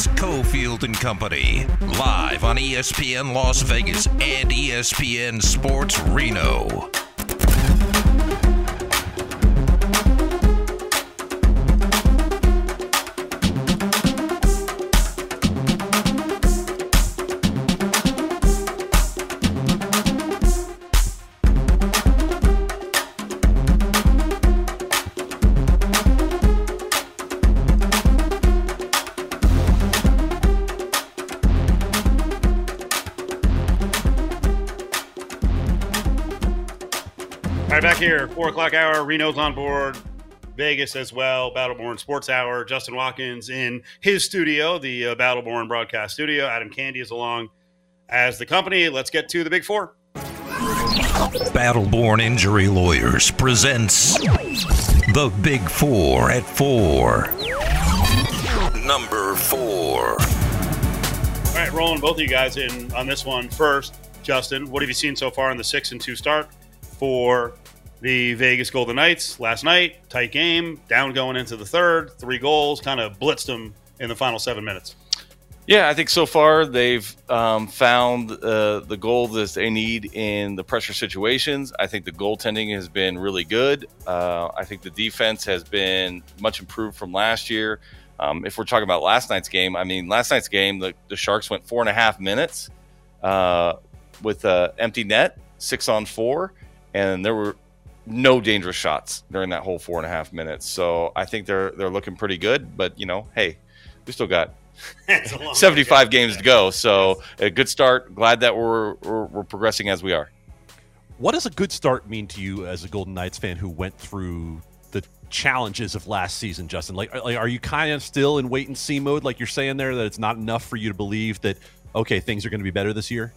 It's Cofield and Company, live on ESPN Las Vegas and ESPN Sports Reno. Four o'clock hour. Reno's on board. Vegas as well. Battleborn Sports Hour. Justin Watkins in his studio, the uh, Battleborn broadcast studio. Adam Candee is along as the company. Let's get to the big four. Battleborn Injury Lawyers presents the Big Four at four. Number four. All right, rolling both of you guys in on this one first. Justin, what have you seen so far in the six and two start for the Vegas Golden Knights last night. Tight game, down going into the third, three goals, kind of blitzed them in the final seven minutes. Yeah, I think so far they've um, found uh, the goal that they need in the pressure situations. I think the goaltending has been really good. Uh, I think the defense has been much improved from last year. Um, if we're talking about last night's game, I mean, last night's game, the, the Sharks went four and a half minutes uh, with an empty net, six on four, and there were no dangerous shots during that whole four and a half minutes. So I think they're they're looking pretty good. But you know, hey, we still got 75 games to go. So a good start. Glad that we're, we're, we're progressing as we are. What does a good start mean to you as a Golden Knights fan who went through the challenges of last season, Justin? Like, like are you kind of still in wait and see mode, like you're saying there, that it's not enough for you to believe that okay, things are going to be better this year?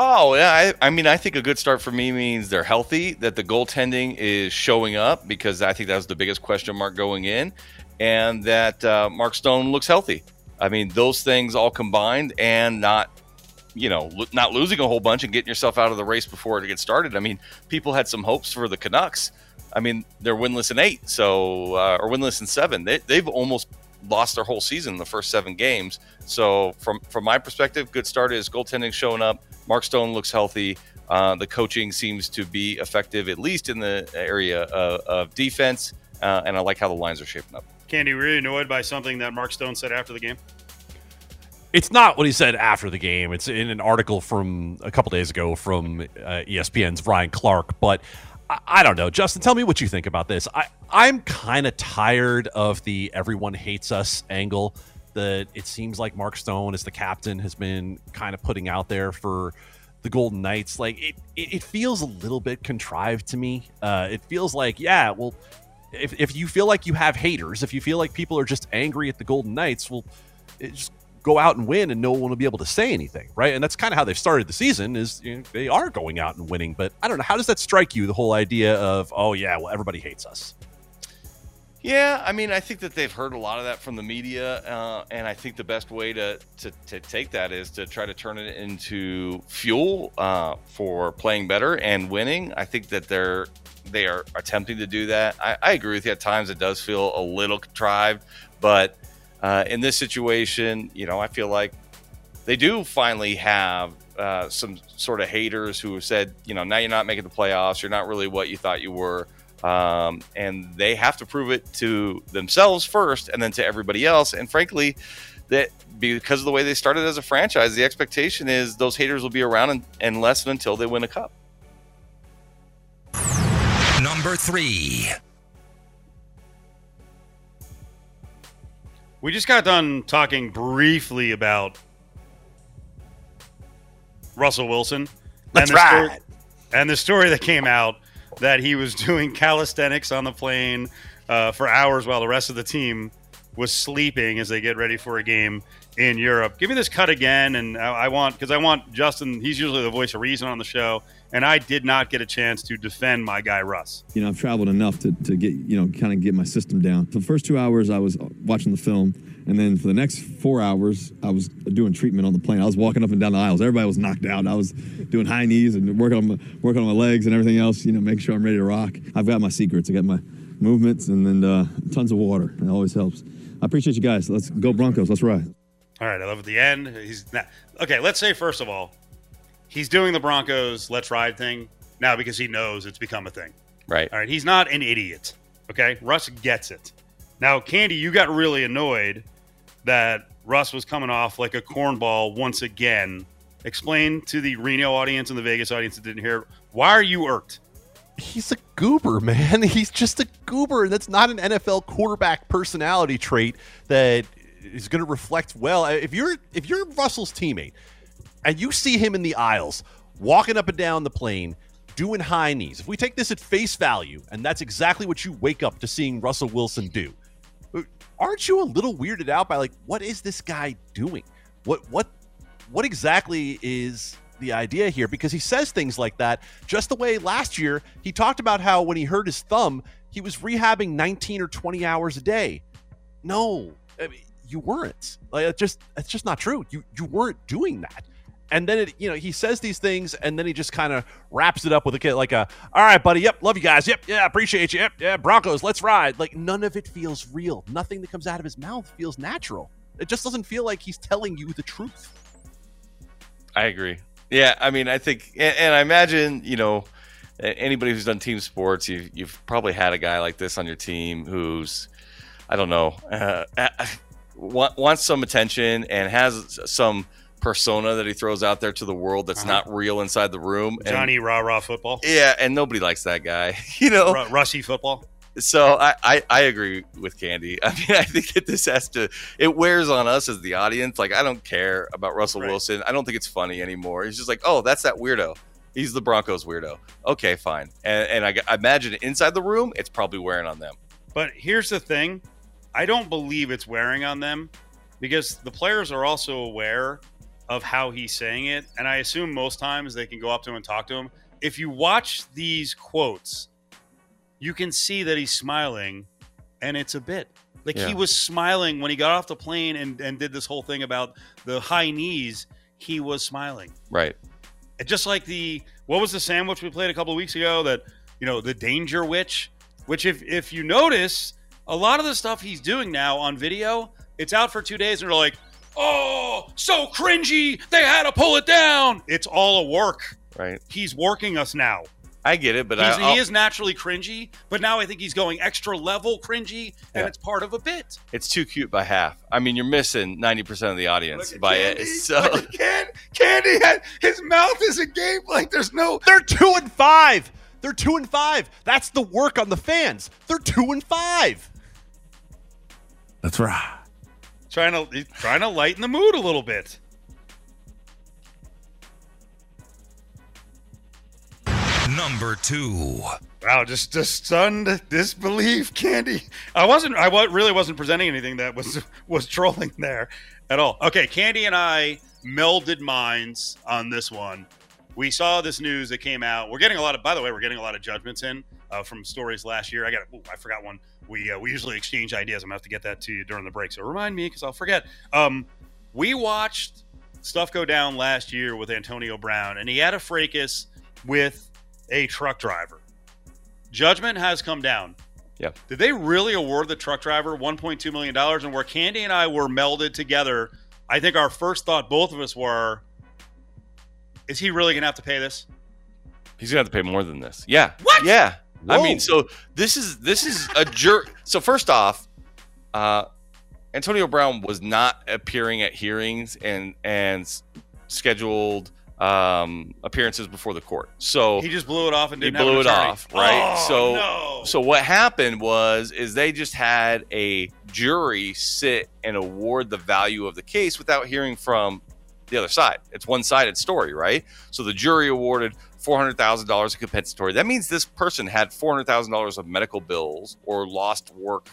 Oh, yeah. I, I, mean, I think a good start for me means they're healthy, that the goaltending is showing up because I think that was the biggest question mark going in, and that uh, Mark Stone looks healthy. I mean, those things all combined and not, you know, lo- not losing a whole bunch and getting yourself out of the race before it gets started. I mean, people had some hopes for the Canucks. I mean, they're winless in eight, so uh, or winless in seven. They, they've almost lost their whole season in the first seven games. So from from my perspective, good start is goaltending showing up. Mark Stone looks healthy. Uh, the coaching seems to be effective, at least in the area of, of defense. Uh, and I like how the lines are shaping up. Candee, were you annoyed by something that Mark Stone said after the game? It's not what he said after the game. It's in an article from a couple days ago from uh, ESPN's Ryan Clark. But I, don't know, Justin. Tell me what you think about this. I I'm kind of tired of the everyone hates us angle that it seems like Mark Stone, as the captain, has been kind of putting out there for the Golden Knights. Like it, it, it feels a little bit contrived to me. Uh, it feels like, yeah, well, if, if you feel like you have haters, if you feel like people are just angry at the Golden Knights, well, it just go out and win, and no one will be able to say anything, right? And that's kind of how they've started the season. Is you know, they are going out and winning, but I don't know. How does that strike you? The whole idea of, oh yeah, well, everybody hates us. Yeah, I mean, I think that they've heard a lot of that from the media, uh, and I think the best way to, to, to take that is to try to turn it into fuel uh, for playing better and winning. I think that they're they are attempting to do that. I, I agree with you. At times, it does feel a little contrived, but uh, in this situation, you know, I feel like they do finally have uh, some sort of haters who have said, you know, now you're not making the playoffs. You're not really what you thought you were um, and they have to prove it to themselves first and then to everybody else. And frankly, that because of the way they started as a franchise, the expectation is those haters will be around and, and lessen until they win a cup. Number three. We just got done talking briefly about Russell Wilson. That's and right. Story, and the story that came out that he was doing calisthenics on the plane uh, for hours while the rest of the team was sleeping as they get ready for a game in Europe. Give me this cut again, and I, I want because I want Justin. He's usually the voice of reason on the show, and I did not get a chance to defend my guy Russ. You know, I've traveled enough to, to get you know kind of get my system down. For the first two hours, I was watching the film, and then for the next four hours, I was doing treatment on the plane. I was walking up and down the aisles. Everybody was knocked out. I was doing high knees and working on my, working on my legs and everything else. You know, making sure I'm ready to rock. I've got my secrets. I got my movements, and then uh, tons of water. It always helps. I appreciate you guys. Let's go Broncos. Let's ride. All right, I love at the end. He's not, okay. Let's say first of all, he's doing the Broncos "Let's Ride" thing now because he knows it's become a thing. Right. All right, he's not an idiot. Okay, Russ gets it. Now, Candee, you got really annoyed that Russ was coming off like a cornball once again. Explain to the Reno audience and the Vegas audience that didn't hear. Why are you irked? he's a goober, man. He's just a goober. That's not an NFL quarterback personality trait that is going to reflect well. If you're if you're Russell's teammate and you see him in the aisles walking up and down the plane doing high knees, if we take this at face value, and that's exactly what you wake up to seeing Russell Wilson do, uh, aren't you a little weirded out by like what is this guy doing? What what what exactly is the idea here? Because he says things like that just the way last year he talked about how when he hurt his thumb he was rehabbing 19 or 20 hours a day. No I mean, you weren't. Like it's just it's just not true. You you weren't doing that and then it you know he says these things and then he just kind of wraps it up with a kid like a all right buddy yep love you guys yep yeah appreciate you yep yeah broncos let's ride. Like none of it feels real. Nothing that comes out of his mouth feels natural. It just doesn't feel like he's telling you the truth. I agree. Yeah, I mean, I think, and, and I imagine, you know, anybody who's done team sports, you've, you've probably had a guy like this on your team who's, I don't know, uh, wants some attention and has some persona that he throws out there to the world that's uh-huh. not real inside the room. Johnny rah rah football. Yeah, and nobody likes that guy. You know, R- Russie football. So I, I, I agree with Candee. I mean, I think that this has to it wears on us as the audience. Like I don't care about Russell right. Wilson. I don't think it's funny anymore. He's just like, oh, that's that weirdo. He's the Broncos weirdo. Okay, fine. And, and I, I imagine inside the room, it's probably wearing on them. But here's the thing: I don't believe it's wearing on them because the players are also aware of how he's saying it, and I assume most times they can go up to him and talk to him. If you watch these quotes you can see that he's smiling and it's a bit. Like yeah. he was smiling when he got off the plane and, and did this whole thing about the high knees. He was smiling. Right. And just like the what was the sandwich we played a couple weeks ago that you know the Dangerwich, which if if you notice a lot of the stuff he's doing now on video, it's out for two days and they're like, oh, so cringy. They had to pull it down. It's all a work. Right. He's working us now. I get it, but I, he is naturally cringy. But now I think he's going extra level cringy, and yeah. it's part of a bit. It's too cute by half. I mean, you're missing ninety percent of the audience by Candee. it. So Can, Candee, had, his mouth is agape. Like there's no. They're two and five. They're two and five. That's the work on the fans. They're two and five. That's right. Trying to trying to lighten the mood a little bit. number two. Wow, just just stunned disbelief, Candee. I wasn't. I really wasn't presenting anything that was was trolling there at all. Okay, Candee and I melded minds on this one. We saw this news that came out. We're getting a lot of. By the way, we're getting a lot of judgments in uh, from stories last year. I got. Ooh, I forgot one. We uh, we usually exchange ideas. I'm gonna have to get that to you during the break. So remind me because I'll forget. Um, we watched stuff go down last year with Antonio Brown, and he had a fracas with a truck driver. Judgment has come down. Yeah. Did they really award the truck driver $1.2 million? And where Candee and I were melded together, I think our first thought, both of us were, is he really going to have to pay this? He's going to have to pay more than this. Yeah. What? Yeah. Whoa. I mean, so this is this is a jerk. so first off, uh, Antonio Brown was not appearing at hearings and and scheduled um, appearances before the court. So he just blew it off and didn't he blew it off, right? Oh, so no. so what happened was is they just had a jury sit and award the value of the case without hearing from the other side. It's one-sided story, right? So the jury awarded four hundred thousand dollars of compensatory. That means this person had four hundred thousand dollars of medical bills or lost work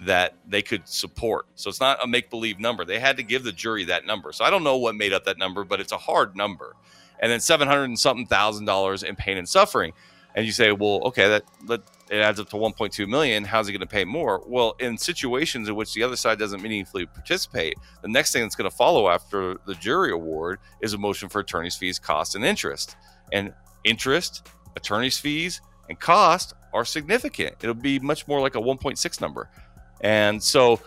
that they could support. So it's not a make believe number. They had to give the jury that number. So I don't know what made up that number, but it's a hard number. And then 700 and something thousand dollars in pain and suffering. And you say, well, okay, that, that it adds up to 1.2 million. How's he going to pay more? Well, in situations in which the other side doesn't meaningfully participate, the next thing that's going to follow after the jury award is a motion for attorney's fees, costs, and interest. And interest, attorney's fees, and cost are significant. It'll be much more like a 1.6 number. And so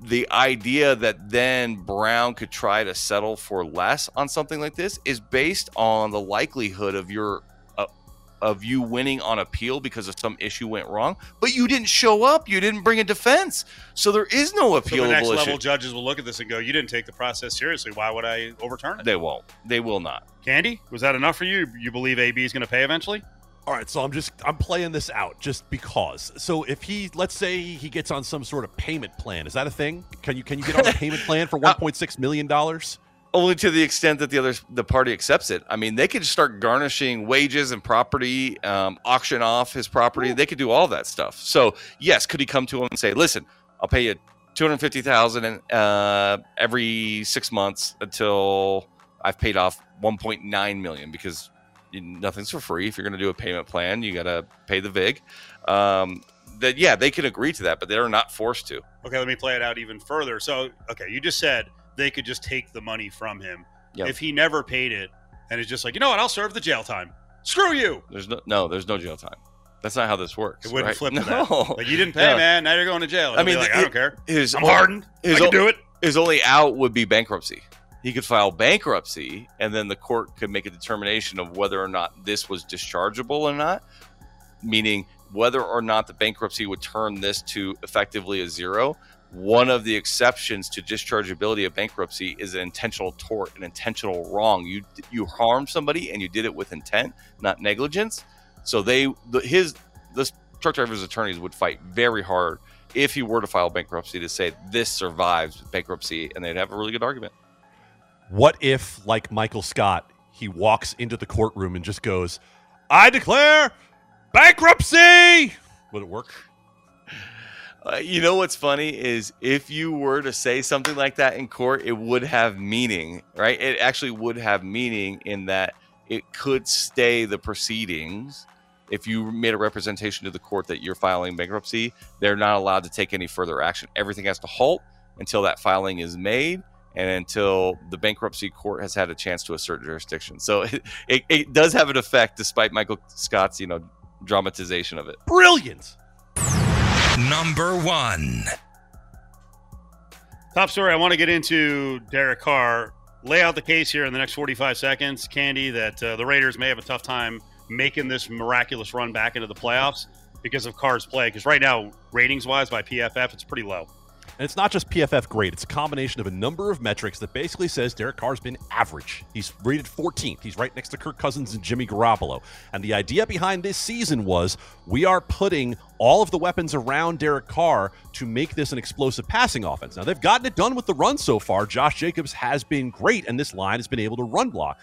the idea that then Brown could try to settle for less on something like this is based on the likelihood of your of you winning on appeal because of some issue went wrong, but you didn't show up, you didn't bring a defense, so there is no appealable So the next issue. level judges will look at this and go, "You didn't take the process seriously. Why would I overturn it?" They won't. They will not. Candee, was that enough for you? You believe AB is going to pay eventually? All right, so I'm just I'm playing this out just because. So if he let's say he gets on some sort of payment plan, is that a thing? Can you can you get on a payment plan for uh, 1.6 million dollars? Only to the extent that the other the party accepts it. I mean, they could start garnishing wages and property, um, auction off his property. They could do all that stuff. So yes, could he come to him and say, "Listen, I'll pay you two hundred fifty thousand uh, every six months until I've paid off one point nine million because nothing's for free. If you're going to do a payment plan, you got to pay the vig." Um, that yeah, they can agree to that, but they're not forced to. Okay, let me play it out even further. So, okay, you just said they could just take the money from him Yep. if he never paid it, and is just like, you know what, I'll serve the jail time. Screw you. There's no no, there's no jail time. That's not how this works. It wouldn't right? flip no. that. Like you didn't pay, No. man. Now you're going to jail. And I mean, like, the- I don't care. His I'm hardened. I can do it. his only out would be bankruptcy. He could file bankruptcy, and then the court could make a determination of whether or not this was dischargeable or not, meaning whether or not the bankruptcy would turn this to effectively a zero. One of the exceptions to dischargeability of bankruptcy is an intentional tort, an intentional wrong. You you harmed somebody and you did it with intent, not negligence. So they the, his this truck driver's attorneys would fight very hard if he were to file bankruptcy to say this survives bankruptcy, and they'd have a really good argument. What if, like Michael Scott, he walks into the courtroom and just goes, "I declare bankruptcy"? Would it work? Uh, you know what's funny is if you were to say something like that in court, it would have meaning, right? It actually would have meaning in that it could stay the proceedings. If you made a representation to the court that you're filing bankruptcy, they're not allowed to take any further action. Everything has to halt until that filing is made and until the bankruptcy court has had a chance to assert jurisdiction. So it, it, it does have an effect despite Michael Scott's, you know, dramatization of it. Brilliant. Number one. Top story I want to get into Derek Carr. Lay out the case here in the next 45 seconds, Candee, that uh, the Raiders may have a tough time making this miraculous run back into the playoffs because of Carr's play. Because right now, ratings wise by PFF, it's pretty low. And it's not just PFF grade, it's a combination of a number of metrics that basically says Derek Carr's been average. He's rated 14th. He's right next to Kirk Cousins and Jimmy Garoppolo. And the idea behind this season was we are putting all of the weapons around Derek Carr to make this an explosive passing offense. Now, they've gotten it done with the run so far. Josh Jacobs has been great, and this line has been able to run block.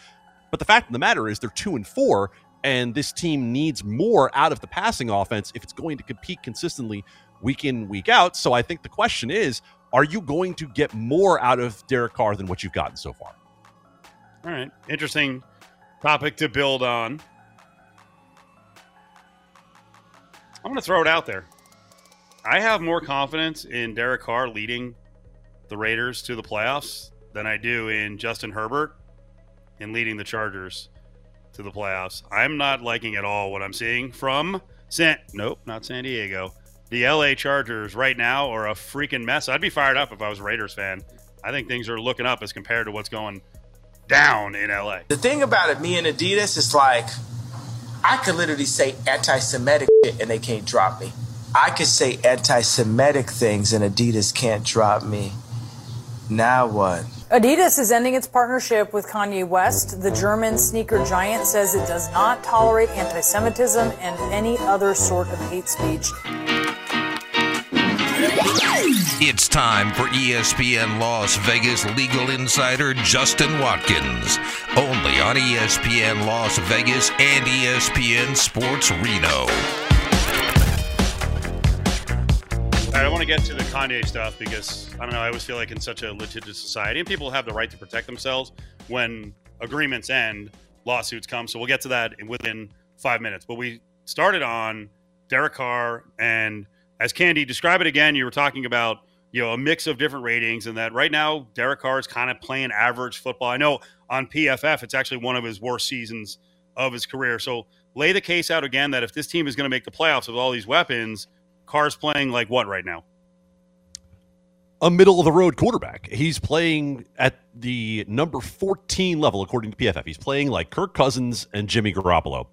But the fact of the matter is, they're two and four, and this team needs more out of the passing offense if it's going to compete consistently week in, week out. So I think the question is are you going to get more out of Derek Carr than what you've gotten so far? All right. Interesting topic to build on. I'm going to throw it out there. I have more confidence in Derek Carr leading the Raiders to the playoffs than I do in Justin Herbert in leading the Chargers to the playoffs. I'm not liking at all what I'm seeing from San Nope, not San Diego. The LA Chargers right now are a freaking mess. I'd be fired up if I was a Raiders fan. I think things are looking up as compared to what's going down in LA. The thing about it, me and Adidas, is like I could literally say anti-Semitic shit and they can't drop me. I could say anti-Semitic things and Adidas can't drop me. Now what? Adidas is ending its partnership with Kanye West. The German sneaker giant says it does not tolerate anti Semitism and any other sort of hate speech. It's time for ESPN Las Vegas legal insider Justin Watkins. Only on ESPN Las Vegas and ESPN Sports Reno. I want to get to the Kanye stuff because I don't know. I always feel like in such a litigious society, and people have the right to protect themselves when agreements end, lawsuits come. So we'll get to that in, within five minutes. But we started on Derek Carr, and as Candee describe it again, you were talking about you know a mix of different ratings, and that right now Derek Carr is kind of playing average football. I know on PFF it's actually one of his worst seasons of his career. So lay the case out again that if this team is going to make the playoffs with all these weapons, Carr's playing like what right now? a middle of the road quarterback. He's playing at the number 14 level, according to PFF. He's playing like Kirk Cousins and Jimmy Garoppolo.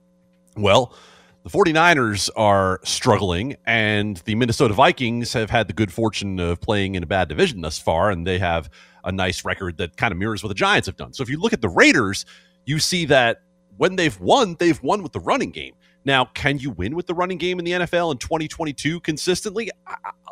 Well, the 49ers are struggling, and the Minnesota Vikings have had the good fortune of playing in a bad division thus far, and they have a nice record that kind of mirrors what the Giants have done. So if you look at the Raiders, you see that when they've won, they've won with the running game. Now, can you win with the running game in the NFL in 2022 consistently?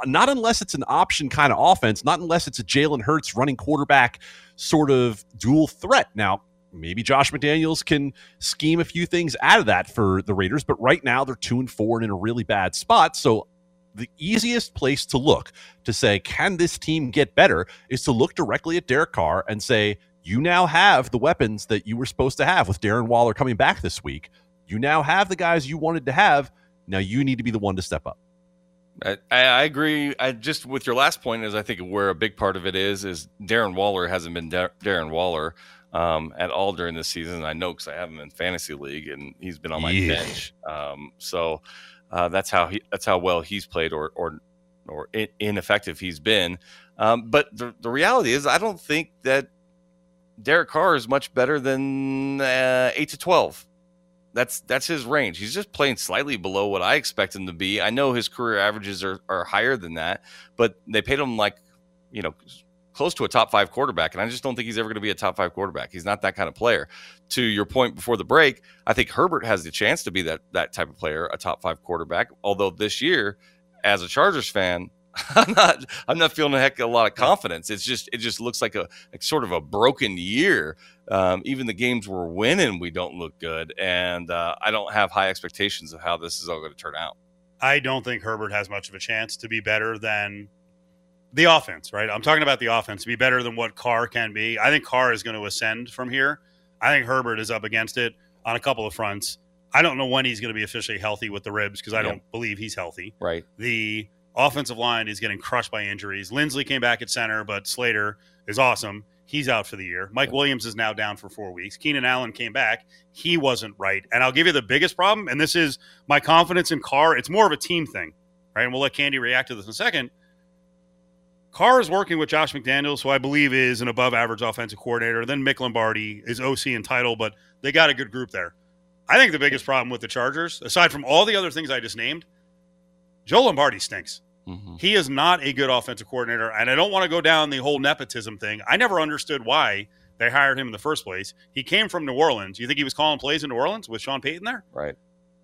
Not unless it's an option kind of offense, not unless it's a Jalen Hurts running quarterback sort of dual threat. Now, maybe Josh McDaniels can scheme a few things out of that for the Raiders, but right now they're two and four and in a really bad spot. So the easiest place to look to say, can this team get better, is to look directly at Derek Carr and say, you now have the weapons that you were supposed to have with Darren Waller coming back this week. You now have the guys you wanted to have. Now you need to be the one to step up. I, I, agree. I just with your last point is I think where a big part of it is is Darren Waller hasn't been Dar- Darren Waller um, at all during this season. I know because I have him in fantasy league and he's been on my yeah. bench. Um, so uh, that's how he that's how well he's played or or or ineffective he's been. Um, but the the reality is I don't think that Derek Carr is much better than uh, eight to twelve. That's that's his range. He's just playing slightly below what I expect him to be. I know his career averages are, are higher than that, but they paid him like, you know, close to a top five quarterback. And I just don't think he's ever going to be a top five quarterback. He's not that kind of player. To your point before the break, I think Herbert has the chance to be that that type of player, a top five quarterback. Although this year, as a Chargers fan, I'm not I'm not feeling a heck of a lot of confidence. It's just it just looks like a sort of a broken year. Um, even the games we're winning, we don't look good, and uh, I don't have high expectations of how this is all going to turn out. I don't think Herbert has much of a chance to be better than the offense. Right? I'm talking about the offense to be better than what Carr can be. I think Carr is going to ascend from here. I think Herbert is up against it on a couple of fronts. I don't know when he's going to be officially healthy with the ribs because I don't believe he's healthy. Right. The Offensive line is getting crushed by injuries. Linsley came back at center, but Slater is awesome. He's out for the year. Mike Williams is now down for four weeks. Keenan Allen came back. He wasn't right. And I'll give you the biggest problem, and this is my confidence in Carr. It's more of a team thing, right? And we'll let Candee react to this in a second. Carr is working with Josh McDaniels, who I believe is an above average offensive coordinator. Then Mick Lombardi is OC and title, but they got a good group there. I think the biggest problem with the Chargers, aside from all the other things I just named, Joe Lombardi stinks. Mm-hmm. He is not a good offensive coordinator. And I don't want to go down the whole nepotism thing. I never understood why they hired him in the first place. He came from New Orleans. You think he was calling plays in New Orleans with Sean Payton there? Right.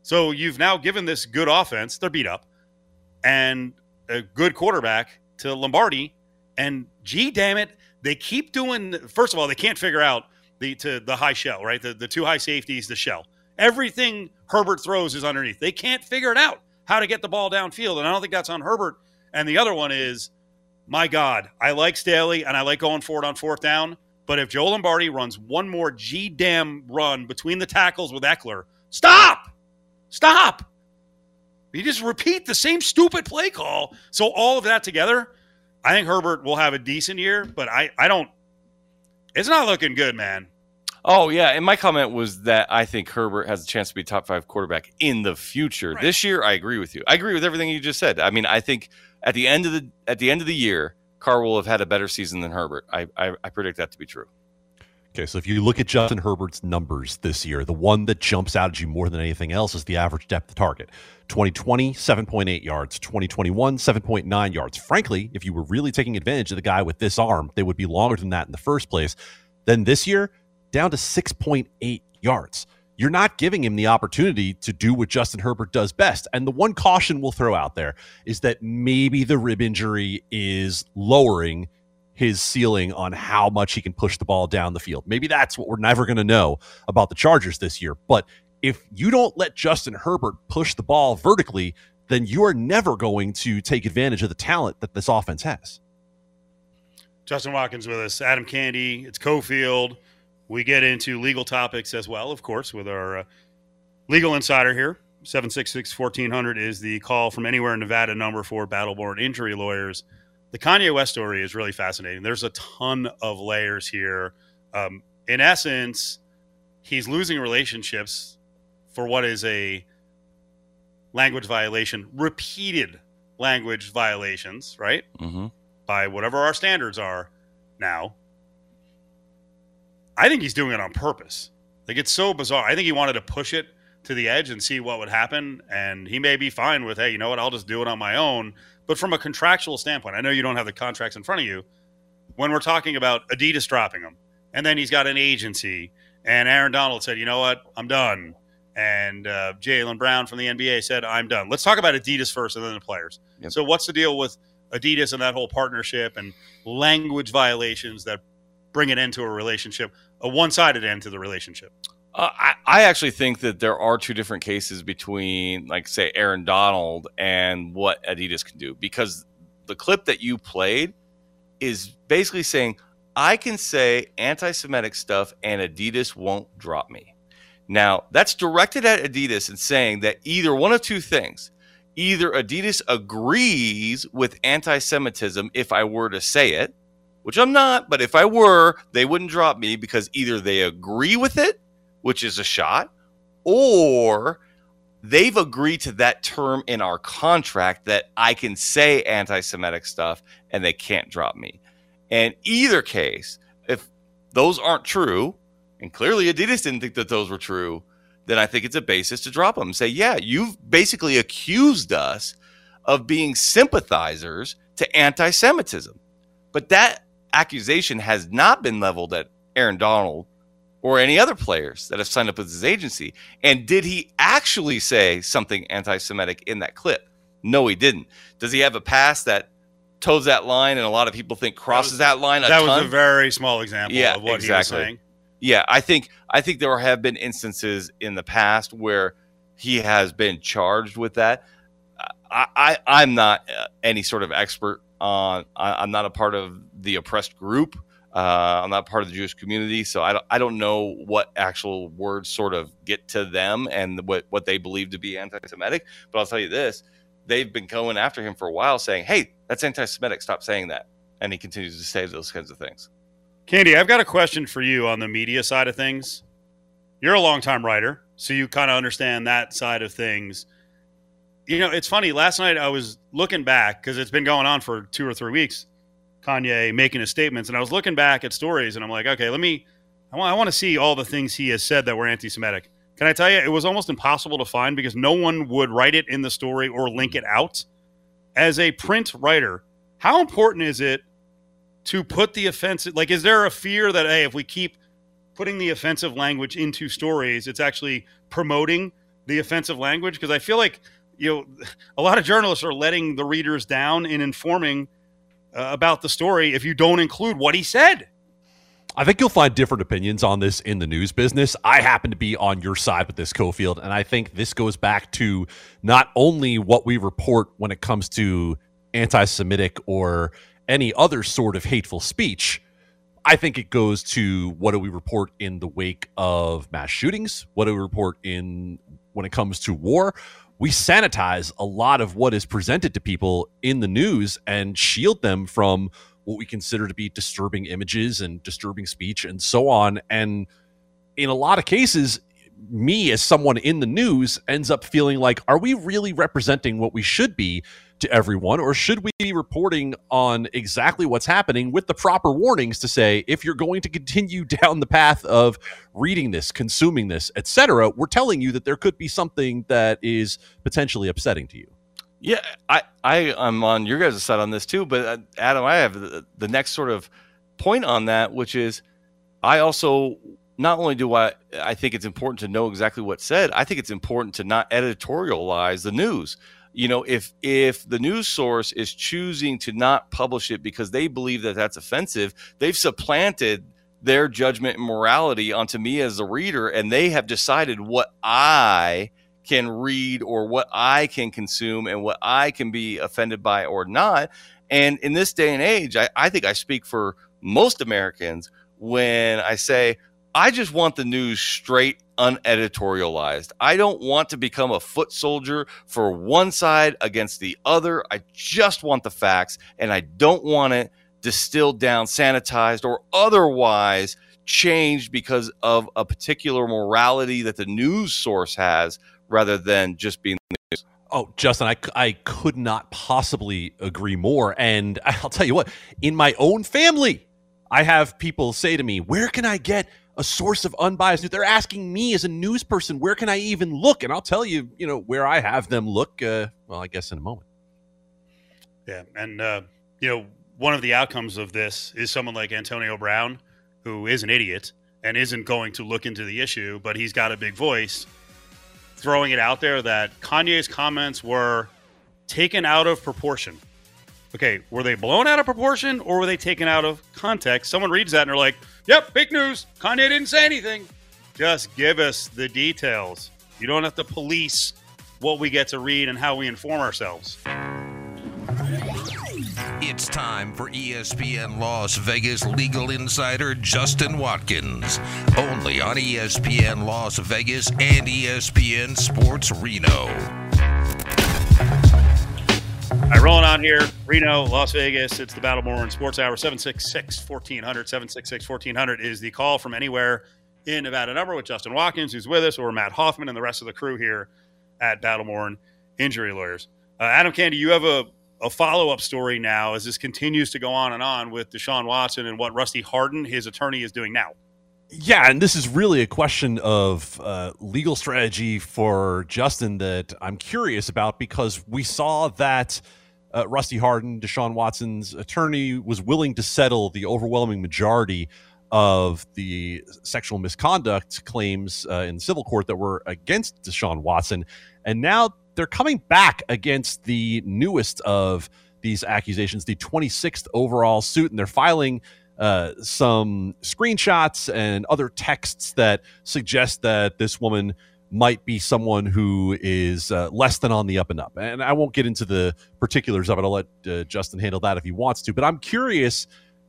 So you've now given this good offense, they're beat up, and a good quarterback to Lombardi. And gee, damn it, they keep doing. First of all, they can't figure out the to the high shell, right? The the two high safeties, the shell. Everything Herbert throws is underneath. They can't figure it out how to get the ball downfield. And I don't think that's on Herbert. And the other one is, my God, I like Staley and I like going forward on fourth down. But if Joe Lombardi runs one more G damn run between the tackles with Ekeler, stop! Stop! You just repeat the same stupid play call. So all of that together, I think Herbert will have a decent year, but I, I don't it's not looking good, man. Oh yeah, and my comment was that I think Herbert has a chance to be top five quarterback in the future. Right. This year, I agree with you. I agree with everything you just said. I mean, I think at the end of the at the end of the year, Carr will have had a better season than Herbert. I, I, I predict that to be true. Okay, so if you look at Justin Herbert's numbers this year, the one that jumps out at you more than anything else is the average depth of target. 2020, 7.8 yards. 2021, 7.9 yards. Frankly, if you were really taking advantage of the guy with this arm, they would be longer than that in the first place. Then this year, down to 6.8 yards. You're not giving him the opportunity to do what Justin Herbert does best. And the one caution we'll throw out there is that maybe the rib injury is lowering his ceiling on how much he can push the ball down the field. Maybe that's what we're never going to know about the Chargers this year. But if you don't let Justin Herbert push the ball vertically, then you are never going to take advantage of the talent that this offense has. Justin Watkins with us, Adam Candee, it's Cofield. We get into legal topics as well, of course, with our uh, legal insider here. 766 1400 is the call from anywhere in Nevada number for Battleborn injury lawyers. The Kanye West story is really fascinating. There's a ton of layers here. Um, in essence, he's losing relationships for what is a language violation, repeated language violations, right? Mm-hmm. By whatever our standards are now. I think he's doing it on purpose. Like it's so bizarre. I think he wanted to push it to the edge and see what would happen. And he may be fine with, hey, you know what? I'll just do it on my own. But from a contractual standpoint, I know you don't have the contracts in front of you. When we're talking about Adidas dropping him, and then he's got an agency, and Aaron Donald said, you know what? I'm done. And uh, Jaylen Brown from the NBA said, I'm done. Let's talk about Adidas first and then the players. Yep. So, what's the deal with Adidas and that whole partnership and language violations that bring an end to a relationship, a one sided end to the relationship? Uh, I, I actually think that there are two different cases between, like, say, Aaron Donald and what Adidas can do because the clip that you played is basically saying, I can say anti Semitic stuff and Adidas won't drop me. Now, that's directed at Adidas and saying that either one of two things either Adidas agrees with anti Semitism if I were to say it, which I'm not, but if I were, they wouldn't drop me because either they agree with it, which is a shot, or they've agreed to that term in our contract that I can say anti Semitic stuff and they can't drop me. And either case, if those aren't true, and clearly Adidas didn't think that those were true, then I think it's a basis to drop them. Say, yeah, you've basically accused us of being sympathizers to anti Semitism. But that accusation has not been leveled at Aaron Donald or any other players that have signed up with his agency. And did he actually say something anti Semitic in that clip? No, he didn't. Does he have a pass that toes that line and a lot of people think crosses that, line? that ton? was a very small example Yeah, of what exactly. he was saying. Yeah, I think I think there have been instances in the past where he has been charged with that. I, I I'm not uh, any sort of expert on. I, I'm not a part of the oppressed group. Uh, I'm not part of the Jewish community, so I don't, I don't know what actual words sort of get to them and what, what they believe to be anti-Semitic. But I'll tell you this: they've been going after him for a while, saying, "Hey, that's anti-Semitic. Stop saying that." And he continues to say those kinds of things. Candee, I've got a question for you on the media side of things. You're a longtime writer, so you kind of understand that side of things. You know, it's funny. Last night I was looking back because it's been going on for two or three weeks. Kanye making his statements, and I was looking back at stories, and I'm like, okay, let me. I want, I want to see all the things he has said that were anti-Semitic. Can I tell you, it was almost impossible to find because no one would write it in the story or link it out. As a print writer, how important is it to put the offensive? Like, is there a fear that hey, if we keep putting the offensive language into stories, it's actually promoting the offensive language? Because I feel like you know a lot of journalists are letting the readers down in informing uh, about the story if you don't include what he said. I think you'll find different opinions on this in the news business. I happen to be on your side with this, Cofield, and I think this goes back to not only what we report when it comes to anti Semitic or any other sort of hateful speech. I think it goes to what do we report in the wake of mass shootings? What do we report in when it comes to war? We sanitize a lot of what is presented to people in the news and shield them from what we consider to be disturbing images and disturbing speech and so on. And in a lot of cases, me as someone in the news ends up feeling like, are we really representing what we should be to everyone? Or should we be reporting on exactly what's happening with the proper warnings to say, if you're going to continue down the path of reading this, consuming this, etc., we're telling you that there could be something that is potentially upsetting to you. Yeah, I, I I'm on your guys' side on this too, but uh, Adam, I have the, the next sort of point on that, which is I also not only do I I think it's important to know exactly what's said, I think it's important to not editorialize the news. You know, if if the news source is choosing to not publish it because they believe that that's offensive, they've supplanted their judgment and morality onto me as a reader, and they have decided what I can read or what I can consume and what I can be offended by or not. And in this day and age, I, I think I speak for most Americans when I say, I just want the news straight, uneditorialized. I don't want to become a foot soldier for one side against the other. I just want the facts and I don't want it distilled down, sanitized, or otherwise changed because of a particular morality that the news source has rather than just being the news. Oh, Justin, I, I could not possibly agree more. And I'll tell you what, in my own family, I have people say to me, Where can I get a source of unbiased news? They're asking me as a news person, Where can I even look? And I'll tell you, you know, where I have them look, uh, well, I guess in a moment. Yeah. And, uh, you know, one of the outcomes of this is someone like Antonio Brown, who is an idiot and isn't going to look into the issue, but he's got a big voice, throwing it out there that Kanye's comments were taken out of proportion. Okay, were they blown out of proportion or were they taken out of context? Someone reads that and they're like, yep, big news. Kanye didn't say anything. Just give us the details. You don't have to police what we get to read and how we inform ourselves. It's time for ESPN Las Vegas legal insider Justin Watkins. Only on ESPN Las Vegas and ESPN Sports Reno. All right, rolling on here. Reno, Las Vegas. It's the Battleborn Sports Hour 766 1400. 766 1400 is the call from anywhere in Nevada number with Justin Watkins, who's with us, or Matt Hoffman and the rest of the crew here at Battleborn Injury Lawyers. Uh, Adam Candee, you have a a follow up story now as this continues to go on and on with Deshaun Watson and what Rusty Hardin, his attorney, is doing now. Yeah, and this is really a question of uh, legal strategy for Justin that I'm curious about because we saw that uh, Rusty Hardin, Deshaun Watson's attorney, was willing to settle the overwhelming majority of the sexual misconduct claims uh, in civil court that were against Deshaun Watson. And now they're coming back against the newest of these accusations, the 26th overall suit, and they're filing uh, some screenshots and other texts that suggest that this woman might be someone who is uh, less than on the up and up. And I won't get into the particulars of it. I'll let uh, Justin handle that if he wants to. But I'm curious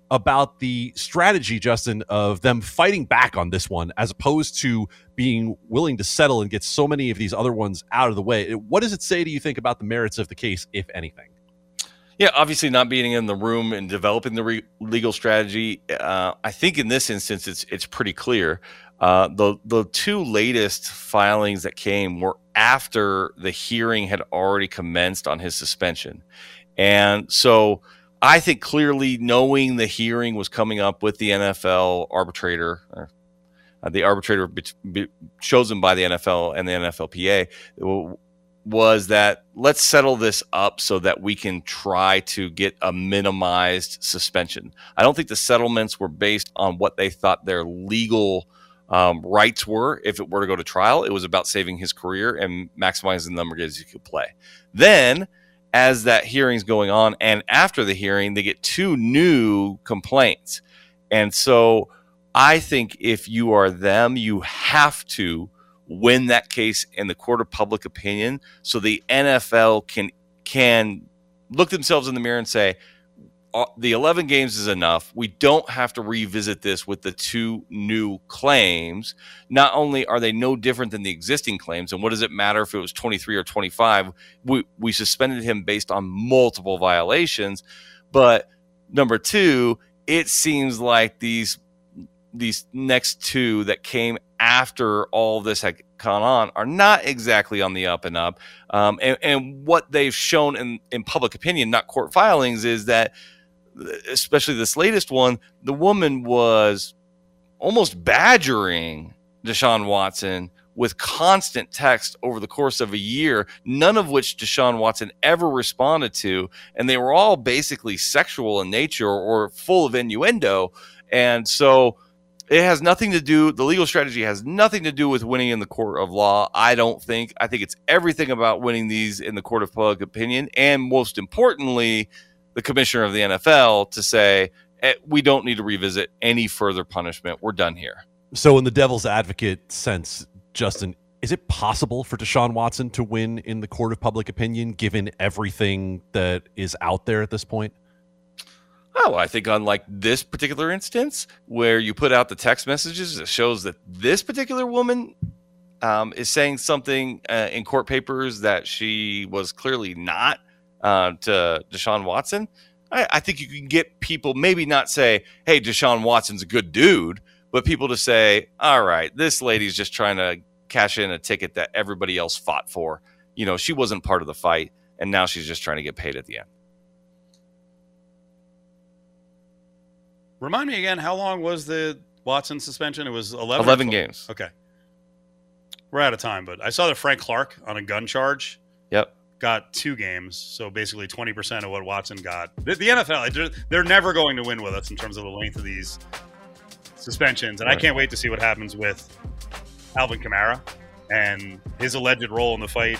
about the strategy, Justin, of them fighting back on this one as opposed to being willing to settle and get so many of these other ones out of the way. What does it say do you think about the merits of the case, if anything? Yeah, obviously not being in the room and developing the re- legal strategy. Uh, I think in this instance, it's it's pretty clear. Uh, the the two latest filings that came were after the hearing had already commenced on his suspension, and so I think clearly knowing the hearing was coming up with the NFL arbitrator, uh, the arbitrator be, be chosen by the NFL and the NFLPA, was that let's settle this up so that we can try to get a minimized suspension. I don't think the settlements were based on what they thought their legal um, rights were if it were to go to trial. It was about saving his career and maximizing the number of games he could play. Then as that hearing's going on and after the hearing they get two new complaints and so i think if you are them you have to win that case in the court of public opinion so the nfl can can look themselves in the mirror and say the 11 games is enough. We don't have to revisit this with the two new claims. Not only are they no different than the existing claims, and what does it matter if it was 23 or 25? We, we suspended him based on multiple violations. But number two, it seems like these these next two that came after all this had gone on are not exactly on the up and up. Um, and, and what they've shown in, in public opinion, not court filings, is that especially this latest one, the woman was almost badgering Deshaun Watson with constant text over the course of a year, none of which Deshaun Watson ever responded to. And they were all basically sexual in nature or full of innuendo. And so it has nothing to do, the legal strategy has nothing to do with winning in the court of law. I don't think. I think it's everything about winning these in the court of public opinion. And most importantly, the commissioner of the NFL to say, eh, we don't need to revisit any further punishment. We're done here. So, in the devil's advocate sense, Justin, is it possible for Deshaun Watson to win in the court of public opinion given everything that is out there at this point? Oh, I think unlike this particular instance, where you put out the text messages, it shows that this particular woman um, is saying something uh, in court papers that she was clearly not uh, to Deshaun Watson, I, I, think you can get people maybe not say, "Hey, Deshaun Watson's a good dude," but people to say, all right, this lady's just trying to cash in a ticket that everybody else fought for. You know, she wasn't part of the fight, and now she's just trying to get paid at the end. Remind me again, how long was the Watson suspension? It was 11? 11 games. Okay. We're out of time, but I saw that Frank Clark on a gun charge Yep. Got two games, so basically 20% of what Watson got. The, the NFL, they're, they're never going to win with us in terms of the length of these suspensions, and I can't wait to see what happens with Alvin Kamara and his alleged role in the fight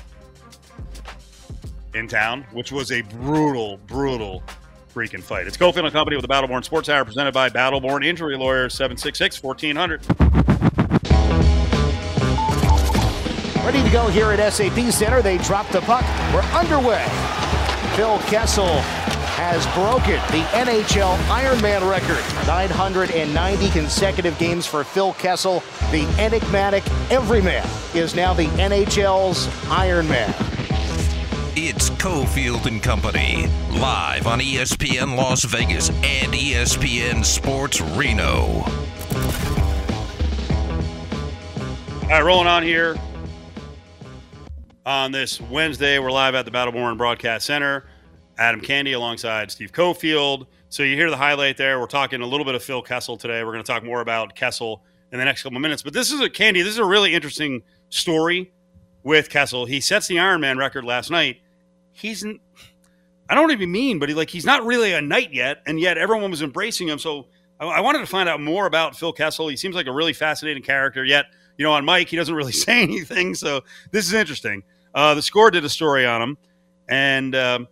in town, which was a brutal, brutal freaking fight. It's Cofield and Company with the Battleborn Sports Hour presented by Battleborn Injury Lawyer 766 1400. Ready to go here at SAP Center. They drop the puck. We're underway. Phil Kessel has broken the NHL Ironman record. 990 consecutive games for Phil Kessel. The enigmatic everyman is now the NHL's Ironman. It's Cofield and Company, live on ESPN Las Vegas and ESPN Sports Reno. All right, rolling on here on this Wednesday. We're live at the Battleborn Broadcast Center. Adam Candee alongside Steve Cofield. So you hear the highlight there. We're talking a little bit of Phil Kessel today. We're going to talk more about Kessel in the next couple of minutes. But this is a Candee. This is a really interesting story with Kessel. He sets the Ironman record last night. He's I don't even mean, but he like he's not really a knight yet, and yet everyone was embracing him. So I, I wanted to find out more about Phil Kessel. He seems like a really fascinating character. Yet you know, on mic, he doesn't really say anything. So this is interesting. Uh, the score did a story on him, and um,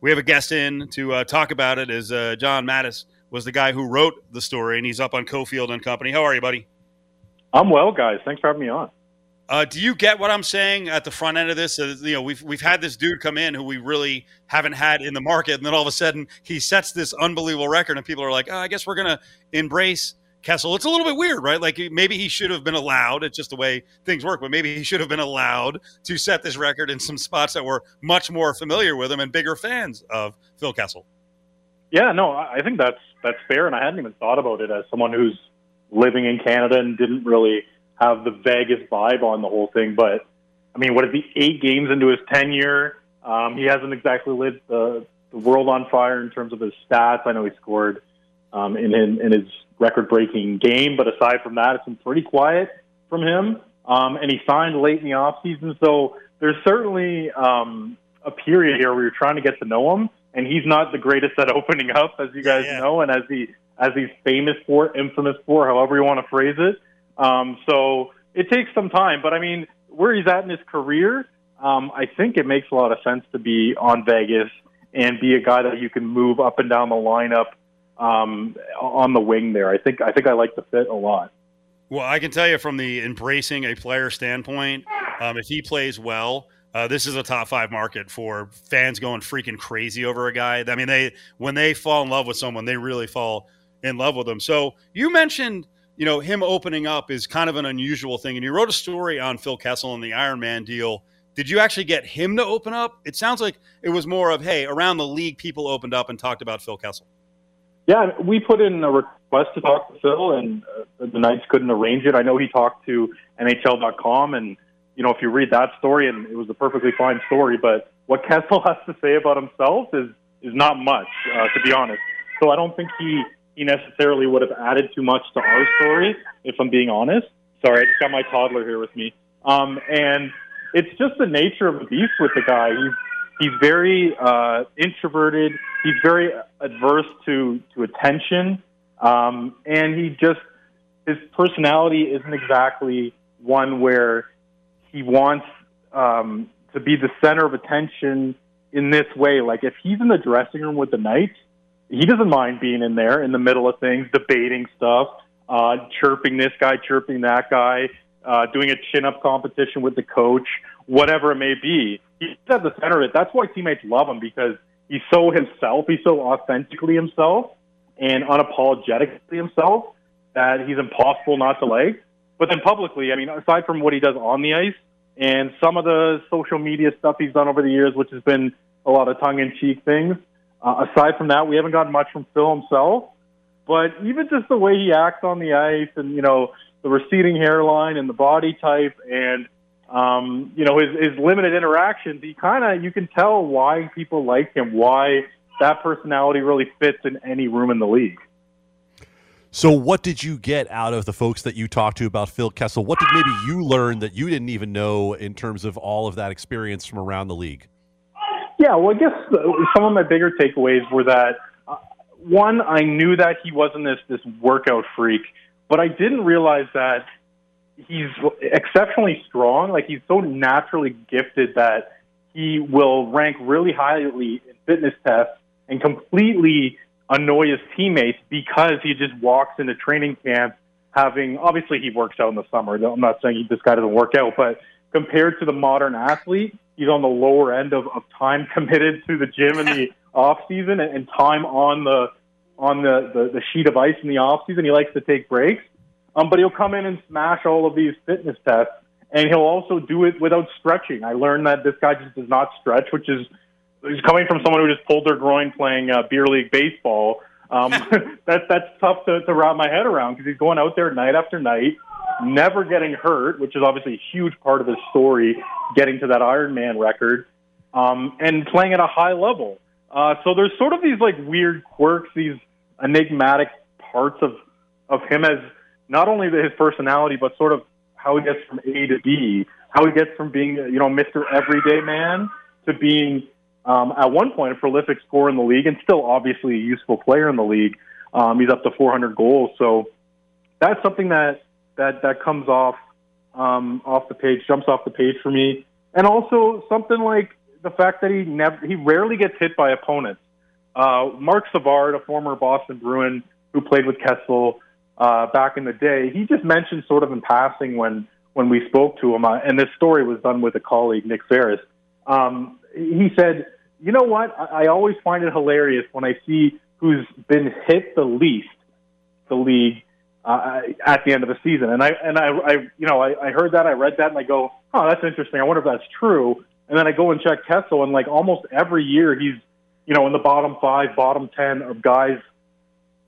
we have a guest in to uh, talk about it. Is uh, John Matisz was the guy who wrote the story, and he's up on Cofield and Company. How are you, buddy? I'm well, guys. Thanks for having me on. Uh, do you get what I'm saying at the front end of this? Uh, you know, we've we've had this dude come in who we really haven't had in the market, and then all of a sudden he sets this unbelievable record, and people are like, oh, "I guess we're gonna embrace Kessel." It's a little bit weird, right? Like maybe he should have been allowed. It's just the way things work, but maybe he should have been allowed to set this record in some spots that were much more familiar with him and bigger fans of Phil Kessel. Yeah, no, I think that's that's fair, and I hadn't even thought about it as someone who's living in Canada and didn't really have the Vegas vibe on the whole thing. But I mean, what is he? Eight games into his tenure, um, he hasn't exactly lit the, the world on fire in terms of his stats. I know he scored um, in, in in his record-breaking game, but aside from that, it's been pretty quiet from him. Um, and he signed late in the offseason, so there's certainly um, a period here where you're trying to get to know him, and he's not the greatest at opening up, as you guys Yeah. know, and as he as he's famous for, infamous for, however you want to phrase it. Um, so it takes some time, but I mean, where he's at in his career, um, I think it makes a lot of sense to be on Vegas and be a guy that you can move up and down the lineup um, on the wing there. I think I think I like the fit a lot. Well, I can tell you from the embracing a player standpoint, um, if he plays well, uh, this is a top five market for fans going freaking crazy over a guy. I mean, they when they fall in love with someone, they really fall in love with them. So you mentioned, you know, him opening up is kind of an unusual thing, and you wrote a story on Phil Kessel and the Iron Man deal. Did you actually get him to open up? It sounds like it was more of, hey, around the league, people opened up and talked about Phil Kessel. Yeah, we put in a request to talk to Phil, and uh, the Knights couldn't arrange it. I know he talked to NHL.com, and you know if you read that story, and it was a perfectly fine story, but what Kessel has to say about himself is is not much, uh, to be honest. So I don't think he he necessarily would have added too much to our story, if I'm being honest. Sorry, I just got my toddler here with me, um, and it's just the nature of the beast with the guy. He's he's very uh, introverted. He's very adverse to to attention, um, and he just his personality isn't exactly one where he wants um, to be the center of attention in this way. Like if he's in the dressing room with the Knights, he doesn't mind being in there in the middle of things, debating stuff, uh, chirping this guy, chirping that guy, uh, doing a chin up competition with the coach, whatever it may be. He's at the center of it. That's why teammates love him because he's so himself. He's so authentically himself and unapologetically himself that he's impossible not to like. But then publicly, I mean, aside from what he does on the ice and some of the social media stuff he's done over the years, which has been a lot of tongue in cheek things, uh, aside from that, we haven't gotten much from Phil himself. but even just the way he acts on the ice, and you know the receding hairline and the body type, and um, you know his, his limited interactions, he kind of you can tell why people like him, why that personality really fits in any room in the league. So, what did you get out of the folks that you talked to about Phil Kessel? What did maybe you learn that you didn't even know in terms of all of that experience from around the league? Yeah, well, I guess some of my bigger takeaways were that uh, one, I knew that he wasn't this this workout freak, but I didn't realize that he's exceptionally strong. Like he's so naturally gifted that he will rank really highly in fitness tests and completely annoy his teammates because he just walks into training camp having obviously he works out in the summer. I'm not saying he, this guy doesn't work out, but compared to the modern athlete, he's on the lower end of, of time committed to the gym in the off season and, and time on the on the, the, the sheet of ice in the off season. He likes to take breaks. Um, but he'll come in and smash all of these fitness tests and he'll also do it without stretching. I learned that this guy just does not stretch, which is he's coming from someone who just pulled their groin playing uh, beer league baseball. Um, that that's tough to, to wrap my head around because he's going out there night after night, never getting hurt, which is obviously a huge part of his story, getting to that Ironman record, um, and playing at a high level. Uh, so there's sort of these like weird quirks, these enigmatic parts of of him as not only his personality, but sort of how he gets from A to B, how he gets from being you know Mr. Everyday Man to being um, at one point a prolific scorer in the league and still obviously a useful player in the league. Um, he's up to 400 goals, so that's something that that that comes off um, off the page, jumps off the page for me, and also something like the fact that he never he rarely gets hit by opponents. Uh, Marc Savard, a former Boston Bruin who played with Kessel uh, back in the day, he just mentioned sort of in passing when when we spoke to him, uh, and this story was done with a colleague, Nick Faris. Um, he said, "You know what? I, I always find it hilarious when I see who's been hit the least, the league, uh, at the end of the season." And I and I, I you know, I, I heard that, I read that, and I go, "Oh, that's interesting. I wonder if that's true." And then I go and check Kessel, and like almost every year, he's you know in the bottom five, bottom ten of guys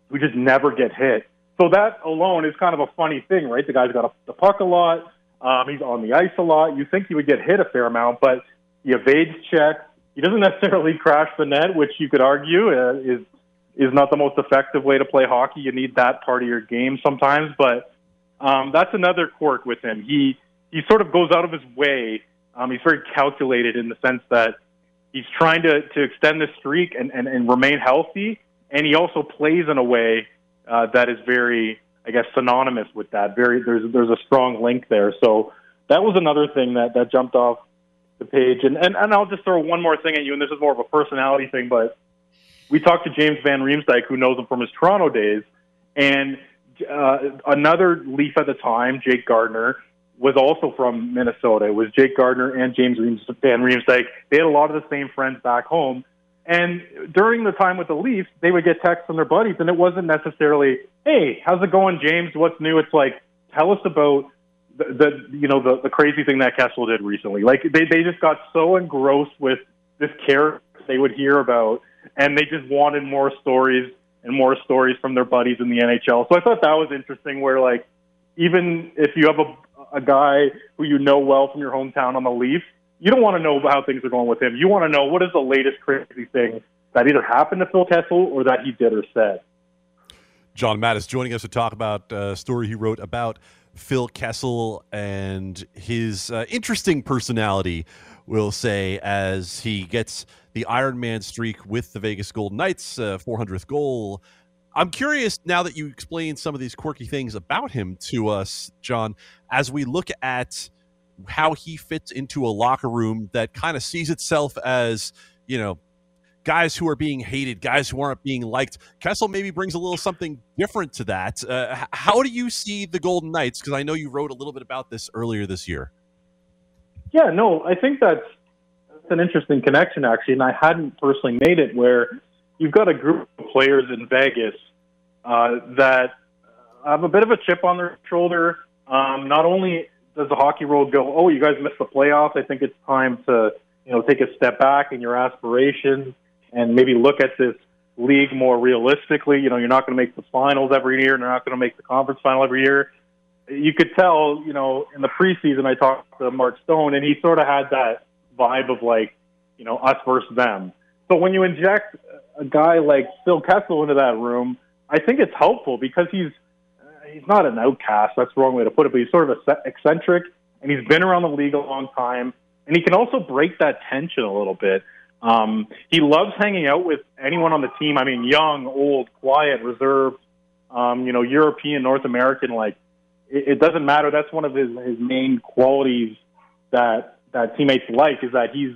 who just never get hit. So that alone is kind of a funny thing, right? The guy's got a, the puck a lot. Um, he's on the ice a lot. You think he would get hit a fair amount, but he evades checks. He doesn't necessarily crash the net, which you could argue uh, is is not the most effective way to play hockey. You need that part of your game sometimes, but um, that's another quirk with him. He he sort of goes out of his way. Um, he's very calculated in the sense that he's trying to to extend the streak and, and, and remain healthy, and he also plays in a way uh, that is very, I guess, synonymous with that. Very there's there's a strong link there. So that was another thing that that jumped off the page. And, and, and I'll just throw one more thing at you, and this is more of a personality thing, but we talked to James Van Riemsdyk, who knows him from his Toronto days, and uh, another Leaf at the time, Jake Gardiner, was also from Minnesota. It was Jake Gardiner and James Van Riemsdyk. They had a lot of the same friends back home. And during the time with the Leafs, they would get texts from their buddies, and it wasn't necessarily, "Hey, how's it going, James? What's new?" It's like, "Tell us about the, the you know the, the crazy thing that Kessel did recently. Like they they just got so engrossed with this character they would hear about, and they just wanted more stories and more stories from their buddies in the NHL. So I thought that was interesting. Where like even if you have a a guy who you know well from your hometown on the Leafs, you don't want to know how things are going with him. You want to know what is the latest crazy thing that either happened to Phil Kessel or that he did or said. John Matisz joining us to talk about a story he wrote about Phil Kessel and his uh, interesting personality, we'll say, as he gets the Iron Man streak with the Vegas Golden Knights, uh, 400th goal. I'm curious now that you explained some of these quirky things about him to us, John, as we look at how he fits into a locker room that kind of sees itself as, you know, guys who are being hated, guys who aren't being liked. Kessel maybe brings a little something different to that. Uh, how do you see the Golden Knights? Because I know you wrote a little bit about this earlier this year. Yeah, no, I think that's, an interesting connection, actually, and I hadn't personally made it where you've got a group of players in Vegas uh, that have a bit of a chip on their shoulder. Um, not only does the hockey world go, oh, you guys missed the playoffs, I think it's time to you know take a step back in your aspirations and maybe look at this league more realistically. You know, you're not going to make the finals every year, and they're not going to make the conference final every year. You could tell, you know, in the preseason, I talked to Mark Stone, and he sort of had that vibe of like, you know, us versus them. So when you inject a guy like Phil Kessel into that room, I think it's helpful because he's he's not an outcast. That's the wrong way to put it, but he's sort of eccentric, and he's been around the league a long time, and he can also break that tension a little bit. Um, he loves hanging out with anyone on the team. I mean, young, old, quiet, reserved, um, you know, European, North American. Like, it, it doesn't matter. That's one of his his main qualities that that teammates like is that he's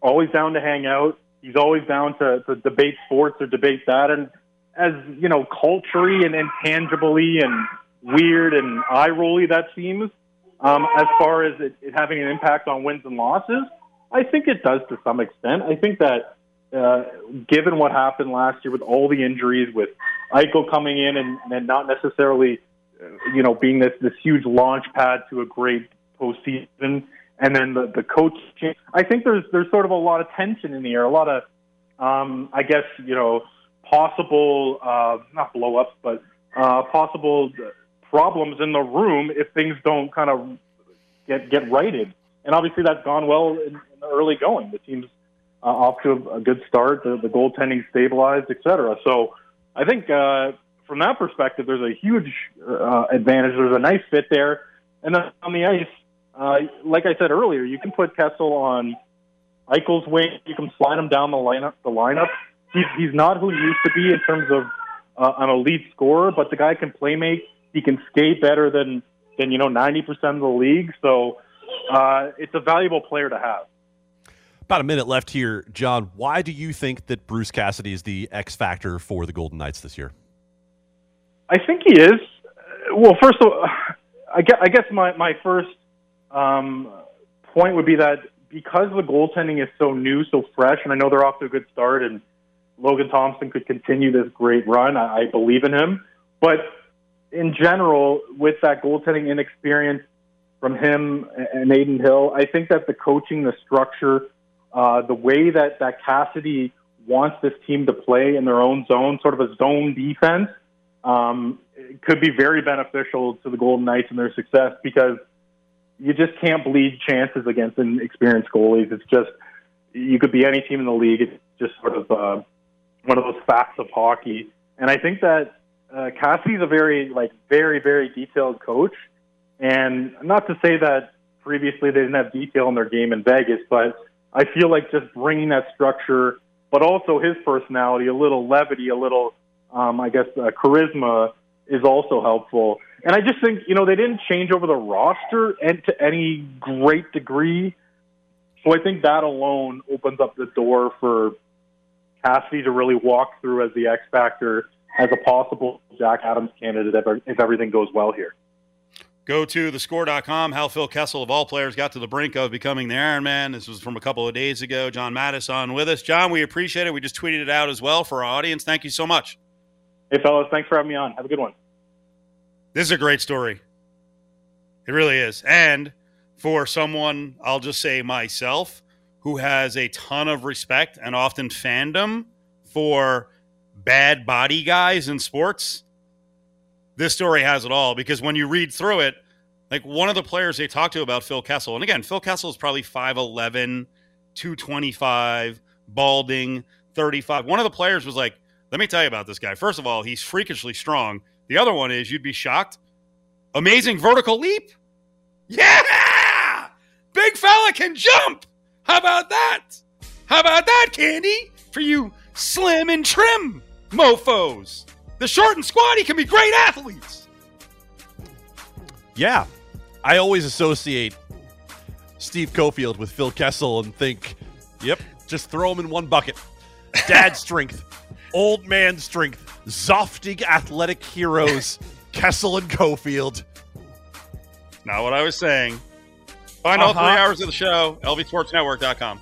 always down to hang out. He's always down to, to debate sports or debate that, and as you know, culturally and intangibly and weird and eye rolly that seems, um, as far as it, it having an impact on wins and losses, I think it does to some extent. I think that uh, given what happened last year with all the injuries, with Eichel coming in and, and not necessarily, you know, being this this huge launch pad to a great postseason, and then the the coach, I think there's there's sort of a lot of tension in the air, a lot of, um, I guess you know possible, uh, not blow ups, but uh, possible problems in the room if things don't kind of get get righted. And obviously, that's gone well in, in the early going. The team's uh, off to a, good start. The, the goaltending stabilized, et cetera. So I think uh, from that perspective, there's a huge uh, advantage. There's a nice fit there. And then on the ice, uh, like I said earlier, you can put Kessel on Eichel's wing. You can slide him down the lineup. The lineup he's he's not who he used to be in terms of uh, an elite scorer, but the guy can play make. He can skate better than than you know ninety percent of the league. So uh, it's a valuable player to have. About a minute left here, John. Why do you think that Bruce Cassidy is the X factor for the Golden Knights this year? I think he is. Well, first of all, I guess, I guess my my first um, point would be that because the goaltending is so new, so fresh, and I know they're off to a good start, and Logan Thompson could continue this great run. I, I believe in him. But in general, with that goaltending inexperience from him and Adin Hill, I think that the coaching, the structure, uh, the way that, that Cassidy wants this team to play in their own zone, sort of a zone defense, um, could be very beneficial to the Golden Knights and their success because you just can't bleed chances against inexperienced goalies. It's just you could be any team in the league. It's just sort of uh, one of those facts of hockey. And I think that uh, Cassidy's a very like very very detailed coach. And not to say that previously they didn't have detail in their game in Vegas, but I feel like just bringing that structure, but also his personality, a little levity, a little, um, I guess, uh, charisma is also helpful. And I just think you know they didn't change over the roster and to any great degree. So I think that alone opens up the door for Cassidy to really walk through as the X factor as a possible Jack Adams candidate if, if everything goes well here. Go to thescore.com. How Phil Kessel, of all players, got to the brink of becoming the Iron Man. This was from a couple of days ago. John Matisz on with us. John, we appreciate it. We just tweeted it out as well for our audience. Thank you so much. Hey, fellas. Thanks for having me on. Have a good one. This is a great story. It really is. And for someone, I'll just say myself, who has a ton of respect and often fandom for bad body guys in sports, this story has it all because when you read through it, like one of the players they talked to about Phil Kessel, and again, Phil Kessel is probably 5'11, 225, balding, 35. One of the players was like, let me tell you about this guy. First of all, he's freakishly strong. The other one is, you'd be shocked, amazing vertical leap. Yeah! Big fella can jump. How about that? How about that, Candee? For you slim and trim mofos. The short and squatty can be great athletes. Yeah. I always associate Steve Cofield with Phil Kessel and think, yep, just throw him in one bucket. Dad strength, old man strength, Zoftig athletic heroes, Kessel and Cofield. Not what I was saying. Find uh-huh. all three hours of the show, lvsportsnetwork.com.